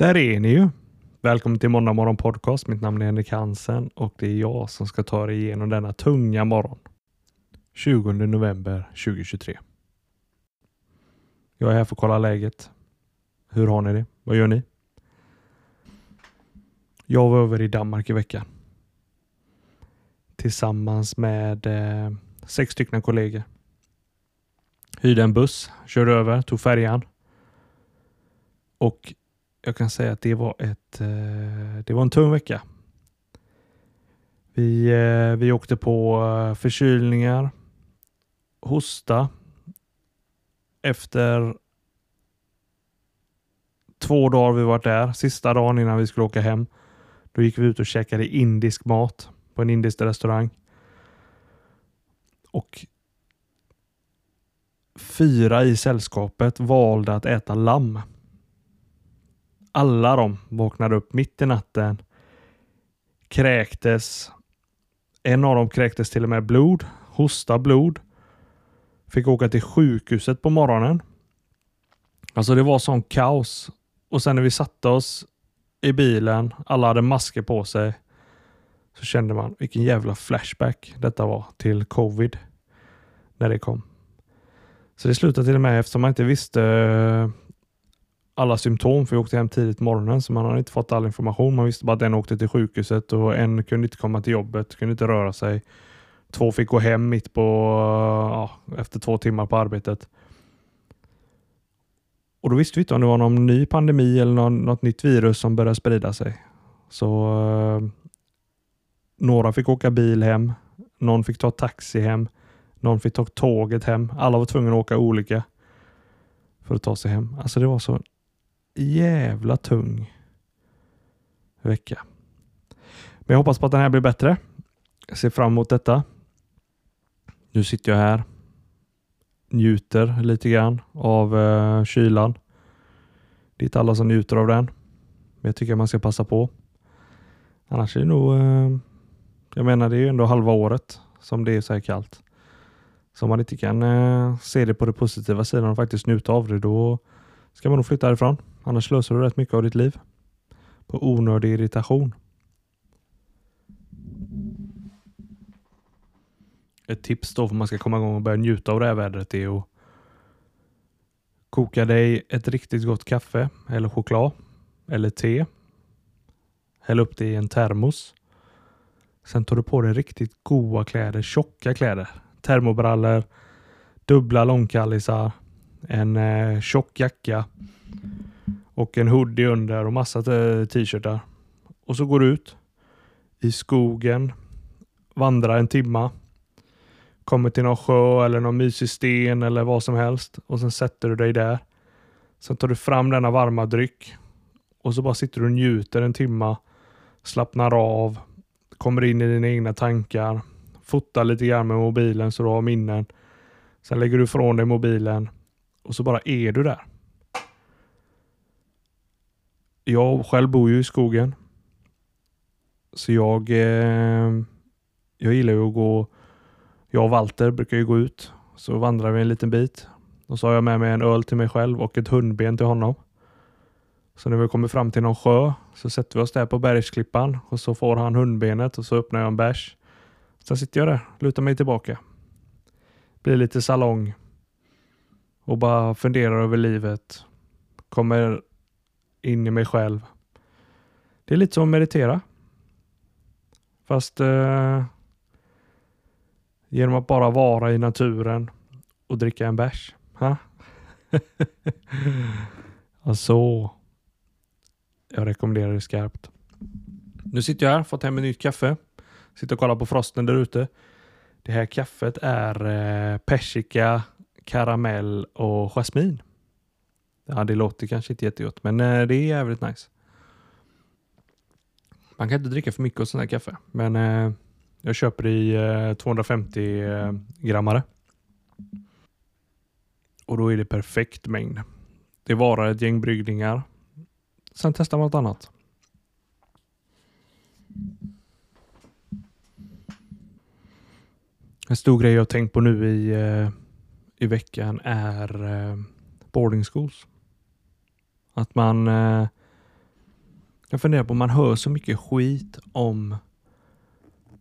Där är ni ju. Välkommen till Måndag morgon podcast. Mitt namn är Henrik Hansen och det är jag som ska ta er igenom denna tunga morgon. 20 november 2023. Jag är här för att kolla läget. Hur har ni det? Vad gör ni? Jag var över i Danmark i veckan. Tillsammans med eh, sex stycken kollegor. Hyrde en buss, körde över, tog färjan. Och jag kan säga att det var, ett, eh, det var en tung vecka. Vi, eh, vi åkte på eh, förkylningar, hosta. Efter två dagar vi varit där, sista dagen innan vi skulle åka hem, då gick vi ut och käkade indisk mat på en indisk restaurang. Och fyra i sällskapet valde att äta lamm. Alla de vaknade upp mitt i natten, kräktes. En av dem kräktes till och med blod, hosta blod. Fick åka till sjukhuset på morgonen. Alltså det var sån kaos. Och sen när vi satte oss i bilen, alla hade masker på sig, så kände man vilken jävla flashback detta var till covid när det kom. Så det slutade till och med eftersom man inte visste alla symptom, för vi åkte hem tidigt på morgonen, så man hade inte fått all information. Man visste bara att en åkte till sjukhuset och en kunde inte komma till jobbet, kunde inte röra sig. Två fick gå hem mitt på, eh, ja, efter två timmar på arbetet. Och då visste vi inte om det var någon ny pandemi eller någon, något nytt virus som började sprida sig. Så eh, några fick åka bil hem, någon fick ta taxi hem, någon fick ta tåget hem. Alla var tvungna att åka olika för att ta sig hem. Alltså det var så jävla tung vecka. Men jag hoppas på att den här blir bättre. Jag ser fram emot detta. Nu sitter jag här, njuter lite grann av uh, kylan. Det är inte alla som njuter av den, men jag tycker man ska passa på. Annars är det nog, uh, jag menar det är ju ändå halva året som det är så här kallt. Så om man inte kan uh, se det på den positiva sidan och faktiskt njuta av det, då ska man nog flytta härifrån. Annars slösar du rätt mycket av ditt liv på onödig irritation. Ett tips då för man ska komma igång och börja njuta av det här vädret är att koka dig ett riktigt gott kaffe eller choklad eller te. Häll upp det i en termos. Sen tar du på dig riktigt goda kläder, tjocka kläder. Termobrallor, dubbla långkallisar, en eh, tjock jacka och en hoodie under och massa t-shirtar. Och så går du ut i skogen, vandrar en timma, kommer till någon sjö eller någon mysig sten eller vad som helst och sen sätter du dig där. Sen tar du fram denna varma dryck och så bara sitter du och njuter en timma, slappnar av, kommer in i dina egna tankar, fotar lite grann med mobilen så du har minnen. Sen lägger du ifrån dig mobilen och så bara är du där. Jag själv bor ju i skogen. Så jag, eh, jag gillar ju att gå, jag och Walter brukar ju gå ut. Så vandrar vi en liten bit. Och så har jag med mig en öl till mig själv och ett hundben till honom. Så när vi kommer fram till någon sjö så sätter vi oss där på bergsklippan och så får han hundbenet och så öppnar jag en bärs. Sen sitter jag där, lutar mig tillbaka. Blir lite salong och bara funderar över livet. Kommer in i mig själv. Det är lite som att meditera. Fast eh, genom att bara vara i naturen och dricka en bärs. alltså, jag rekommenderar det skarpt. Nu sitter jag här, fått hem ett nytt kaffe. Sitter och kollar på frosten där ute. Det här kaffet är eh, persika, karamell och jasmin. Ja, det låter kanske inte jättegott, men eh, det är jävligt nice. Man kan inte dricka för mycket av sånt här kaffe, men eh, jag köper i eh, 250 eh, grammare. Och då är det perfekt mängd. Det varar ett gäng bryggningar. Sen testar man något annat. En stor grej jag tänkt på nu i, eh, i veckan är eh, boarding schools. Att man, eh, Jag funderar på, man hör så mycket skit om,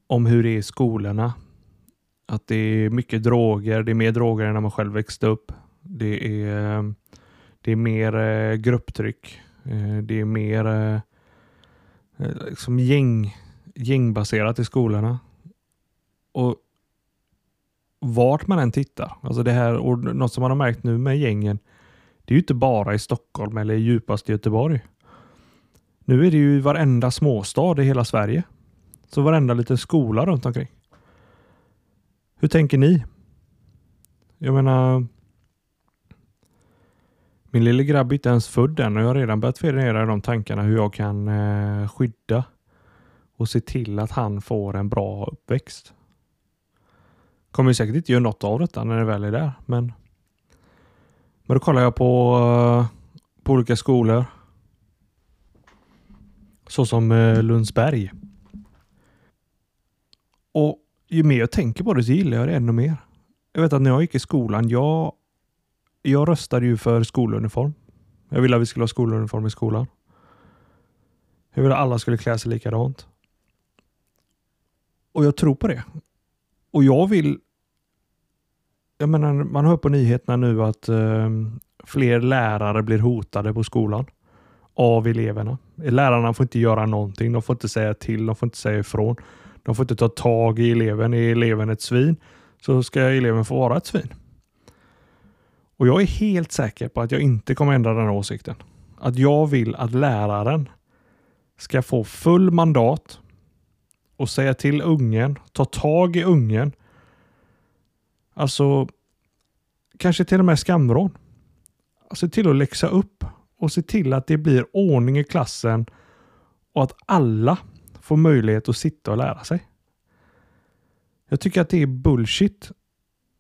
om hur det är i skolorna. Att det är mycket droger, det är mer droger än när man själv växte upp. Det är, eh, det är mer eh, grupptryck. Eh, det är mer eh, eh, liksom gäng, gängbaserat i skolorna. Och vart man än tittar, alltså det här, och något som man har märkt nu med gängen, det är ju inte bara i Stockholm eller djupast Göteborg. Nu är det ju i varenda småstad i hela Sverige. Så varenda liten skola runt omkring. Hur tänker ni? Jag menar, min lille grabb är inte ens född än och jag har redan börjat fundera i de tankarna hur jag kan eh, skydda och se till att han får en bra uppväxt. Kommer säkert inte göra något av detta när det väl är där, men men då kollar jag på, eh, på olika skolor. Så som eh, Lundsberg. Och ju mer jag tänker på det så gillar jag det ännu mer. Jag vet att när jag gick i skolan, jag, jag röstade ju för skoluniform. Jag ville att vi skulle ha skoluniform i skolan. Jag ville att alla skulle klä sig likadant. Och jag tror på det. Och jag vill jag menar, man hör på nyheterna nu att eh, fler lärare blir hotade på skolan av eleverna. Lärarna får inte göra någonting. De får inte säga till. De får inte säga ifrån. De får inte ta tag i eleven. Är eleven ett svin så ska eleven få vara ett svin. Och Jag är helt säker på att jag inte kommer ändra den åsikten. Att jag vill att läraren ska få full mandat och säga till ungen, ta tag i ungen Alltså, kanske till och med skamvrån. Alltså, se till att läxa upp och se till att det blir ordning i klassen och att alla får möjlighet att sitta och lära sig. Jag tycker att det är bullshit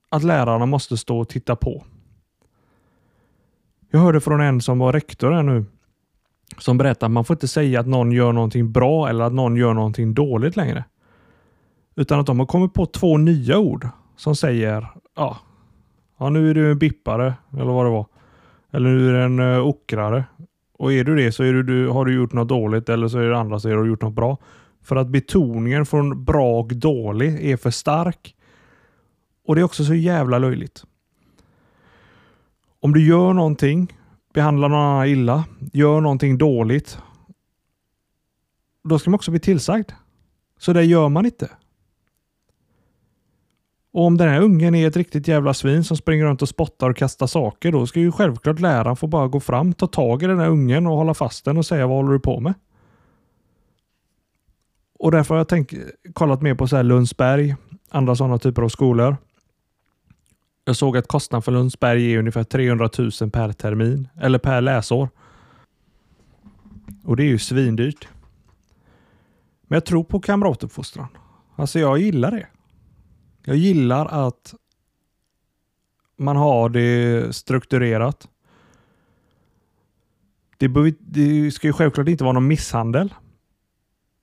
att lärarna måste stå och titta på. Jag hörde från en som var rektor här nu som berättade att man får inte säga att någon gör någonting bra eller att någon gör någonting dåligt längre. Utan att de har kommit på två nya ord som säger ja, ja nu är du en bippare eller vad det var. Eller nu är du en uh, ockrare. Och är du det så är du, du, har du gjort något dåligt eller så är det andra som har du gjort något bra. För att betoningen från bra och dålig är för stark. Och det är också så jävla löjligt. Om du gör någonting, behandlar någon annan illa, gör någonting dåligt. Då ska man också bli tillsagd. Så det gör man inte. Och om den här ungen är ett riktigt jävla svin som springer runt och spottar och kastar saker, då ska ju självklart läraren få bara gå fram, ta tag i den här ungen och hålla fast den och säga vad håller du på med? Och därför har jag tänkt, kollat mer på så här Lundsberg, andra sådana typer av skolor. Jag såg att kostnaden för Lundsberg är ungefär 300 000 per termin, eller per läsår. Och det är ju svindyrt. Men jag tror på kamratuppfostran. Alltså jag gillar det. Jag gillar att man har det strukturerat. Det, det ska ju självklart inte vara någon misshandel.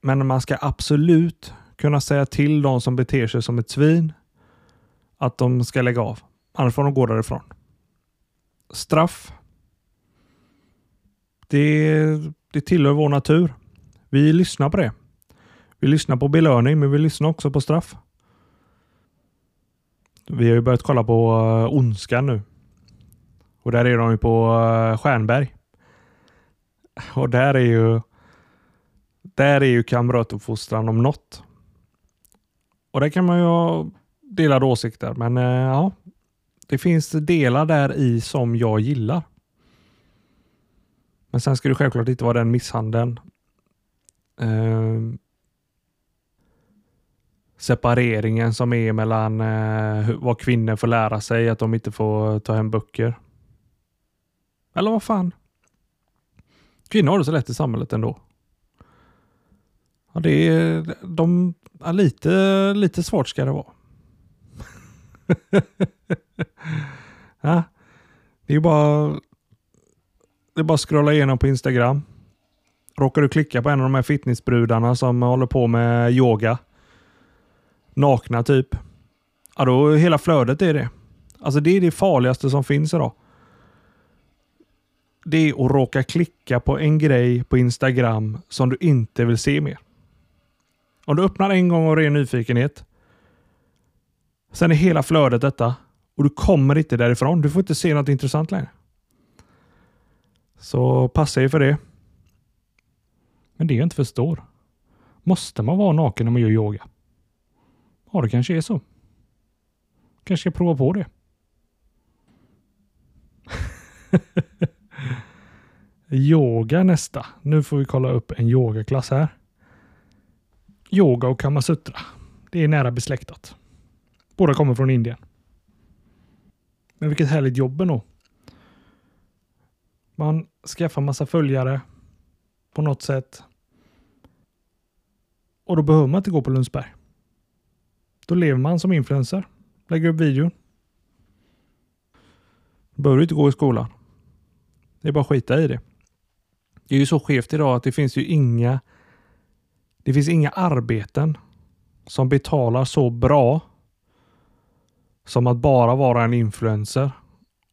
Men man ska absolut kunna säga till de som beter sig som ett svin att de ska lägga av. Annars får de gå därifrån. Straff. Det, det tillhör vår natur. Vi lyssnar på det. Vi lyssnar på belöning, men vi lyssnar också på straff. Vi har ju börjat kolla på uh, Ondskan nu. Och där är de ju på uh, Stjärnberg. Och där är ju där är ju kamratuppfostran om något. Och där kan man ju ha delade åsikter, men uh, ja, det finns delar där i som jag gillar. Men sen ska det självklart inte vara den misshandeln. Uh, separeringen som är mellan eh, vad kvinnor får lära sig, att de inte får ta hem böcker. Eller vad fan? Kvinnor har det så lätt i samhället ändå. Ja, det är, de, ja, lite, lite svårt ska det vara. ja, det är bara det är bara att scrolla igenom på Instagram. Råkar du klicka på en av de här fitnessbrudarna som håller på med yoga nakna typ. Ja, då hela flödet är det. Alltså det är det farligaste som finns idag. det är att råka klicka på en grej på Instagram som du inte vill se mer. Om du öppnar en gång av ren nyfikenhet. Sen är hela flödet detta och du kommer inte därifrån. Du får inte se något intressant längre. Så passa er för det. Men det jag inte förstår. Måste man vara naken när man gör yoga? Ja, det kanske är så. Kanske ska prova på det. yoga nästa. Nu får vi kolla upp en yogaklass här. Yoga och kamasutra. Det är nära besläktat. Båda kommer från Indien. Men vilket härligt jobb ändå. Man skaffar massa följare på något sätt. Och då behöver man inte gå på Lundsberg. Då lever man som influencer. Lägger upp videon. Då behöver du inte gå i skolan. Det är bara att skita i det. Det är ju så skevt idag att det finns ju inga det finns inga arbeten som betalar så bra som att bara vara en influencer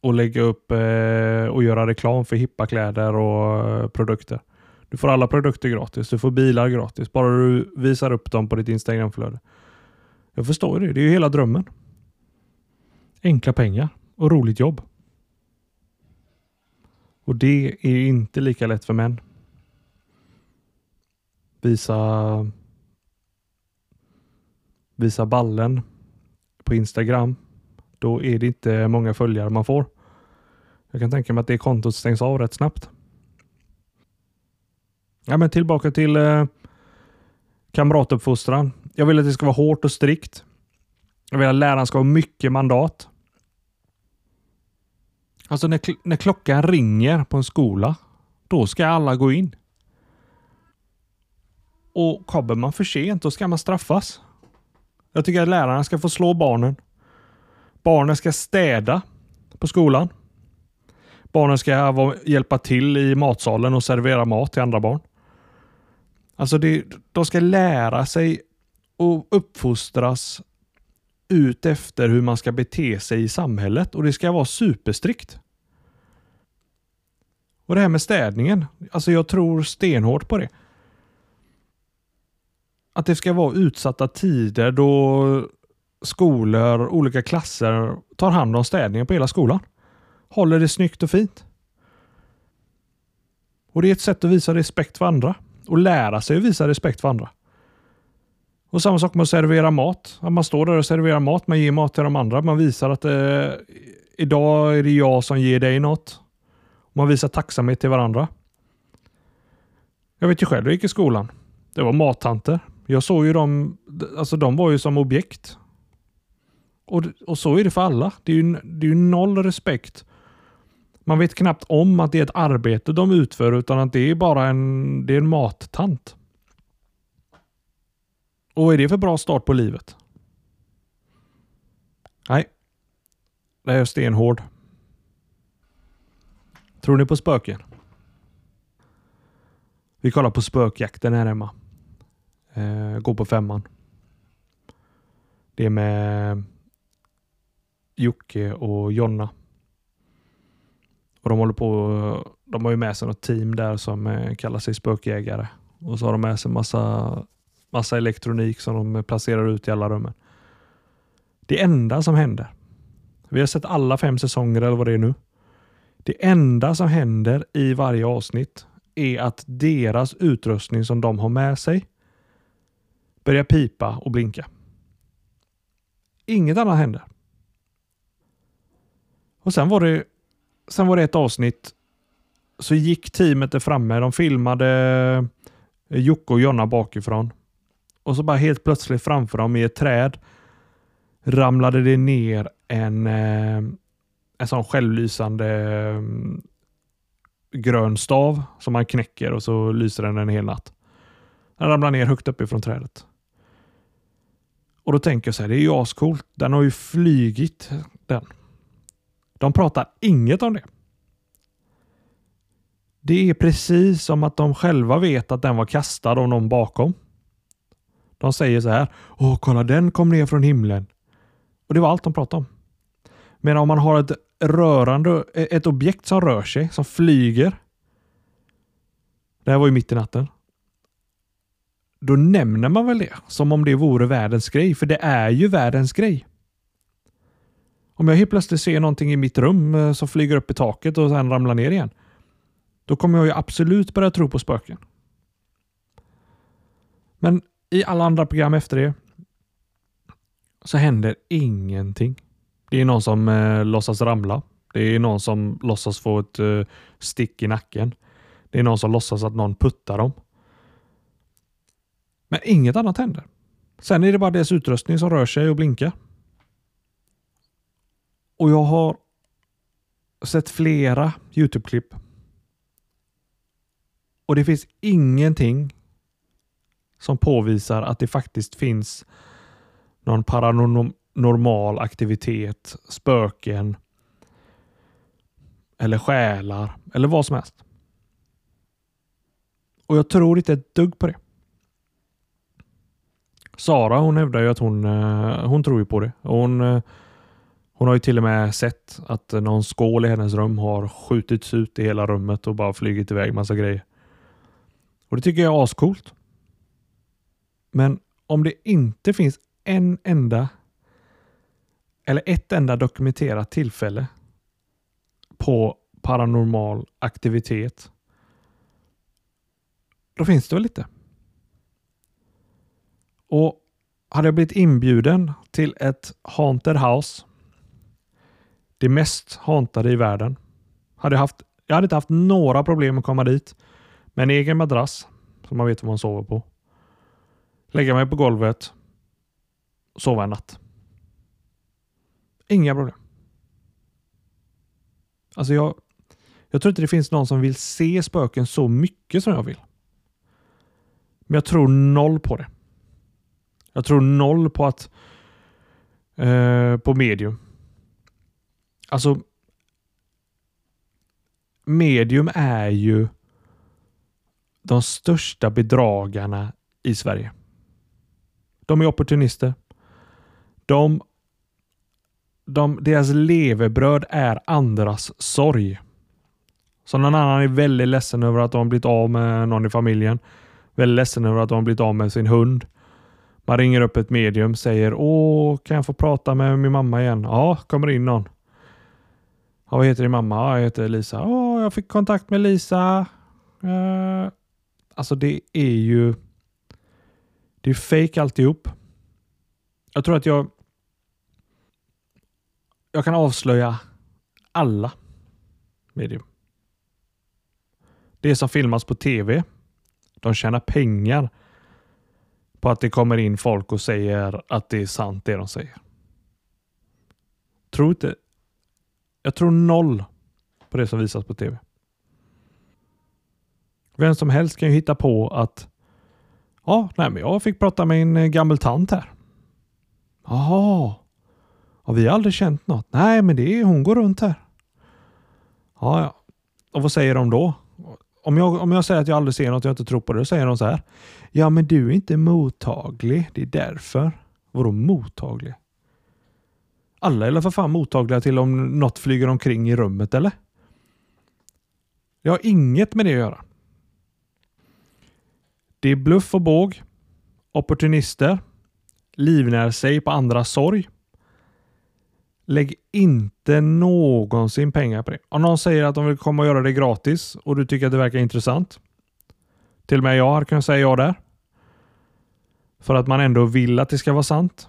och lägga upp eh, och göra reklam för hippa kläder och eh, produkter. Du får alla produkter gratis. Du får bilar gratis. Bara du visar upp dem på ditt Instagramflöde. Jag förstår det. Det är ju hela drömmen. Enkla pengar och roligt jobb. Och det är inte lika lätt för män. Visa visa ballen på Instagram. Då är det inte många följare man får. Jag kan tänka mig att det kontot stängs av rätt snabbt. Ja, men tillbaka till eh, kamratuppfostran. Jag vill att det ska vara hårt och strikt. Jag vill att läraren ska ha mycket mandat. Alltså när, när klockan ringer på en skola, då ska alla gå in. Och kommer man för sent, då ska man straffas. Jag tycker att lärarna ska få slå barnen. Barnen ska städa på skolan. Barnen ska hjälpa till i matsalen och servera mat till andra barn. Alltså det, de ska lära sig och uppfostras ut efter hur man ska bete sig i samhället och det ska vara superstrikt. Och det här med städningen, alltså jag tror stenhårt på det. Att det ska vara utsatta tider då skolor, olika klasser tar hand om städningen på hela skolan. Håller det snyggt och fint. Och Det är ett sätt att visa respekt för andra och lära sig att visa respekt för andra. Och Samma sak med att servera mat. Att man står där och serverar mat, man ger mat till de andra. Man visar att eh, idag är det jag som ger dig något. Man visar tacksamhet till varandra. Jag vet ju själv, jag gick i skolan. Det var mattanter. Jag såg ju dem, alltså de var ju som objekt. Och, och så är det för alla. Det är, ju, det är ju noll respekt. Man vet knappt om att det är ett arbete de utför utan att det är bara en, det är en mattant. Och vad är det för bra start på livet? Nej. Det är stenhård. Tror ni på spöken? Vi kollar på spökjakten här hemma. Eh, går på femman. Det är med Jocke och Jonna. Och de håller på. De har ju med sig något team där som eh, kallar sig spökjägare och så har de med sig massa, massa elektronik som de placerar ut i alla rummen. Det enda som händer. Vi har sett alla fem säsonger eller vad det är nu. Det enda som händer i varje avsnitt är att deras utrustning som de har med sig börjar pipa och blinka. Inget annat händer. Och sen var det, sen var det ett avsnitt så gick teamet där framme. De filmade eh, Jocke och Jonna bakifrån. Och så bara helt plötsligt framför dem i ett träd ramlade det ner en, eh, en sån självlysande eh, grön stav som man knäcker och så lyser den en hel natt. Den ramlar ner högt uppifrån trädet. Och då tänker jag så här, det är ju ascoolt. Den har ju flygit den. De pratar inget om det. Det är precis som att de själva vet att den var kastad av någon bakom. De säger så här. Åh, kolla den kom ner från himlen. Och det var allt de pratade om. Men om man har ett rörande, ett objekt som rör sig, som flyger. Det här var ju mitt i natten. Då nämner man väl det som om det vore världens grej, för det är ju världens grej. Om jag helt plötsligt ser någonting i mitt rum eh, som flyger upp i taket och sen ramlar ner igen. Då kommer jag ju absolut börja tro på spöken. Men i alla andra program efter det så händer ingenting. Det är någon som eh, låtsas ramla. Det är någon som låtsas få ett eh, stick i nacken. Det är någon som låtsas att någon puttar dem. Men inget annat händer. Sen är det bara deras utrustning som rör sig och blinkar. Och jag har sett flera Youtube-klipp. Och det finns ingenting som påvisar att det faktiskt finns någon paranormal aktivitet, spöken eller själar eller vad som helst. Och jag tror inte ett dugg på det. Sara hon hävdar ju att hon, eh, hon tror ju på det. Hon, eh, hon har ju till och med sett att någon skål i hennes rum har skjutits ut i hela rummet och bara flugit iväg massa grejer. Och Det tycker jag är ascoolt. Men om det inte finns en enda eller ett enda dokumenterat tillfälle på paranormal aktivitet. Då finns det väl lite. Och hade jag blivit inbjuden till ett haunted house, det mest hantade i världen, hade jag, haft, jag hade inte haft några problem att komma dit med en egen madrass som man vet vad man sover på. Lägga mig på golvet, sova en natt. Inga problem. Alltså jag, jag tror inte det finns någon som vill se spöken så mycket som jag vill. Men jag tror noll på det. Jag tror noll på att eh, på medium. Alltså medium är ju de största bedragarna i Sverige. De är opportunister. De, de, deras levebröd är andras sorg. Så någon annan är väldigt ledsen över att de har blivit av med någon i familjen. Väldigt ledsen över att de har blivit av med sin hund. Man ringer upp ett medium säger Åh, kan jag få prata med min mamma igen? Ja, kommer in någon. Ja, vad heter din mamma? Ja, jag heter Lisa. Åh, jag fick kontakt med Lisa. Uh, alltså det är ju det är fake alltihop. Jag tror att jag jag kan avslöja alla medium. Det som filmas på tv, de tjänar pengar på att det kommer in folk och säger att det är sant det de säger. Tror inte. Jag tror noll på det som visas på tv. Vem som helst kan ju hitta på att ja, nej, men jag fick prata med en eh, gammal tant här. Jaha. Ja, vi har aldrig känt något. Nej, men det är hon går runt här. Ja, ja. Och vad säger de då? Om jag, om jag säger att jag aldrig ser något och jag inte tror på det, då säger de så här. Ja, men du är inte mottaglig. Det är därför. Vadå mottaglig? Alla är för fan mottagliga till om något flyger omkring i rummet, eller? Jag har inget med det att göra. Det är bluff och båg. Opportunister. Livnär sig på andras sorg. Lägg inte någonsin pengar på det. Om någon säger att de vill komma och göra det gratis och du tycker att det verkar intressant. Till och med jag hade kunnat säga ja där. För att man ändå vill att det ska vara sant.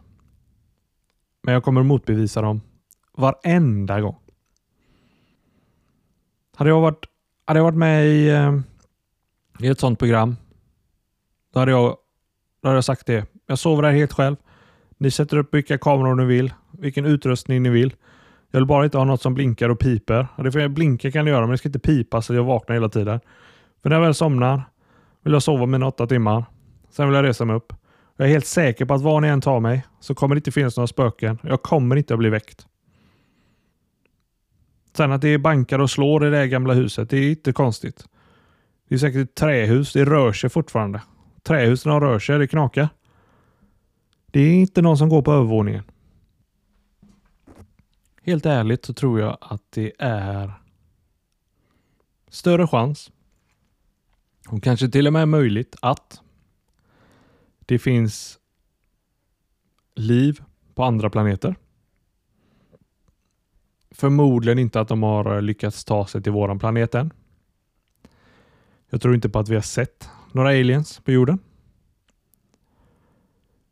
Men jag kommer motbevisa dem varenda gång. Hade jag varit, hade jag varit med i, eh, i ett sånt program, då hade, jag, då hade jag sagt det. Jag sover här helt själv. Ni sätter upp vilka kameror ni vill, vilken utrustning ni vill. Jag vill bara inte ha något som blinkar och piper. Det får blinka kan det göra, men det ska inte pipa så jag vaknar hela tiden. För när jag väl somnar vill jag sova mina åtta timmar. Sen vill jag resa mig upp. Jag är helt säker på att var ni än tar mig så kommer det inte finnas några spöken. Jag kommer inte att bli väckt. Sen att det är bankar och slår i det här gamla huset, det är inte konstigt. Det är säkert ett trähus, det rör sig fortfarande. Trähusen rör sig, det knakar. Det är inte någon som går på övervåningen. Helt ärligt så tror jag att det är större chans och kanske till och med möjligt att det finns liv på andra planeter. Förmodligen inte att de har lyckats ta sig till våran planet än. Jag tror inte på att vi har sett några aliens på jorden.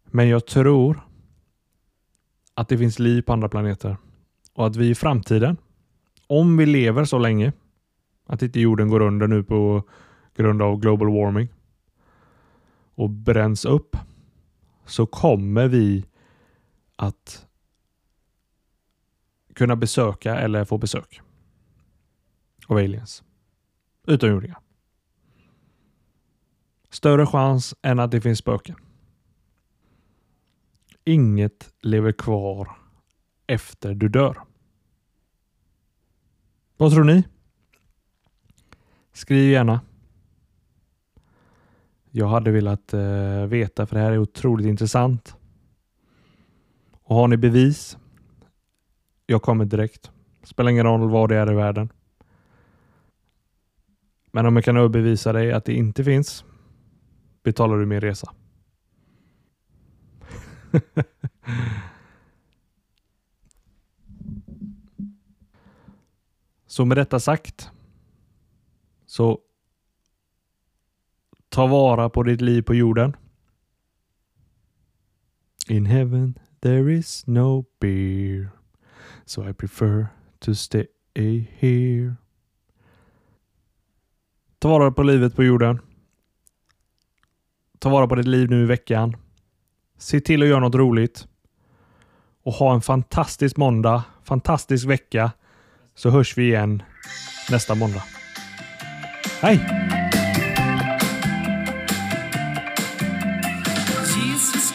Men jag tror att det finns liv på andra planeter och att vi i framtiden, om vi lever så länge, att inte jorden går under nu på grund av global warming och bränns upp, så kommer vi att kunna besöka eller få besök av aliens. Utomjordingar. Större chans än att det finns spöken. Inget lever kvar efter du dör. Vad tror ni? Skriv gärna. Jag hade velat eh, veta för det här är otroligt intressant. Och har ni bevis? Jag kommer direkt. Spelar ingen roll var det är i världen. Men om jag kan överbevisa dig att det inte finns betalar du min resa. Så med detta sagt så ta vara på ditt liv på jorden. In heaven there is no beer so I prefer to stay here. Ta vara på livet på jorden. Ta vara på ditt liv nu i veckan. Se till att göra något roligt. Och ha en fantastisk måndag, fantastisk vecka. Så hörs vi igen nästa måndag. Hej! Jesus